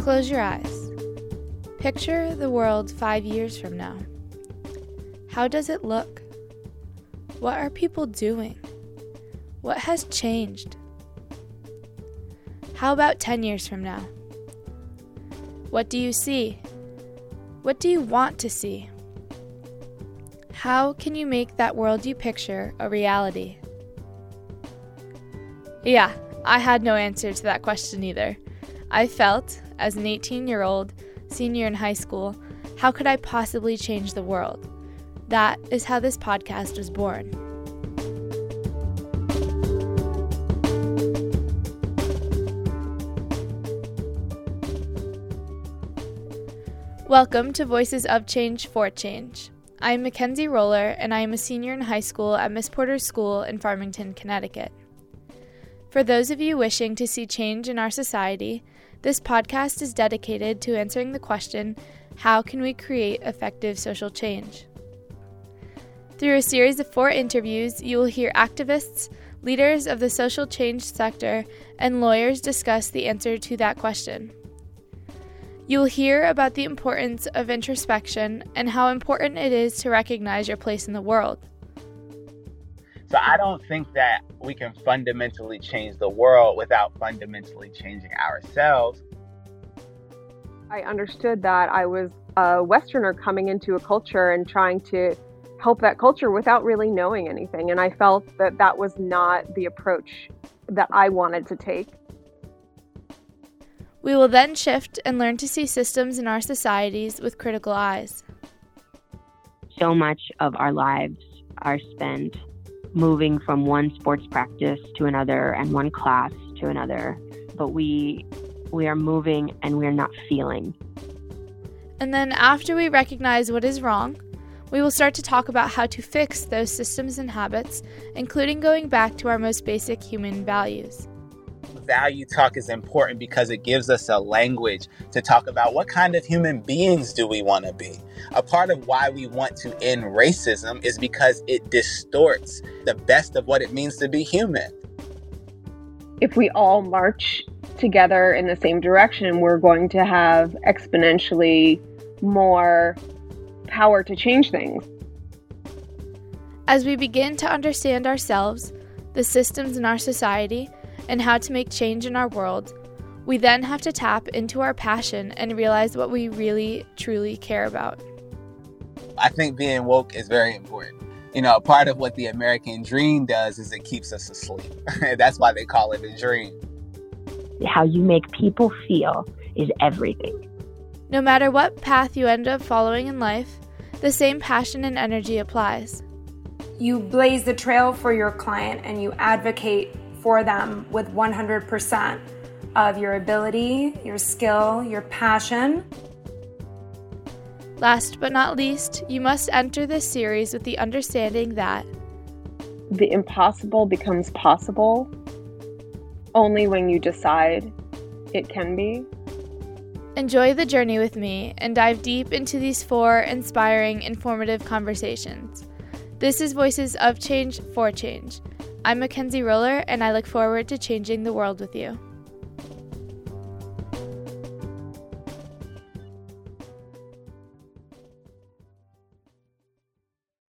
Close your eyes. Picture the world five years from now. How does it look? What are people doing? What has changed? How about 10 years from now? What do you see? What do you want to see? How can you make that world you picture a reality? Yeah, I had no answer to that question either. I felt, as an 18 year old, senior in high school, how could I possibly change the world? That is how this podcast was born. Welcome to Voices of Change for Change. I am Mackenzie Roller, and I am a senior in high school at Miss Porter's School in Farmington, Connecticut. For those of you wishing to see change in our society, this podcast is dedicated to answering the question how can we create effective social change? Through a series of four interviews, you will hear activists, leaders of the social change sector, and lawyers discuss the answer to that question. You will hear about the importance of introspection and how important it is to recognize your place in the world. So I don't think that we can fundamentally change the world without fundamentally changing ourselves. I understood that I was a Westerner coming into a culture and trying to help that culture without really knowing anything. And I felt that that was not the approach that I wanted to take. We will then shift and learn to see systems in our societies with critical eyes. So much of our lives are spent moving from one sports practice to another and one class to another, but we we are moving and we are not feeling. And then after we recognize what is wrong, we will start to talk about how to fix those systems and habits, including going back to our most basic human values value talk is important because it gives us a language to talk about what kind of human beings do we want to be. A part of why we want to end racism is because it distorts the best of what it means to be human. If we all march together in the same direction, we're going to have exponentially more power to change things. As we begin to understand ourselves, the systems in our society, and how to make change in our world, we then have to tap into our passion and realize what we really, truly care about. I think being woke is very important. You know, part of what the American dream does is it keeps us asleep. That's why they call it a dream. How you make people feel is everything. No matter what path you end up following in life, the same passion and energy applies. You blaze the trail for your client and you advocate for them with 100% of your ability, your skill, your passion. Last but not least, you must enter this series with the understanding that the impossible becomes possible only when you decide it can be. Enjoy the journey with me and dive deep into these four inspiring, informative conversations. This is Voices of Change for Change I'm Mackenzie Roller, and I look forward to changing the world with you.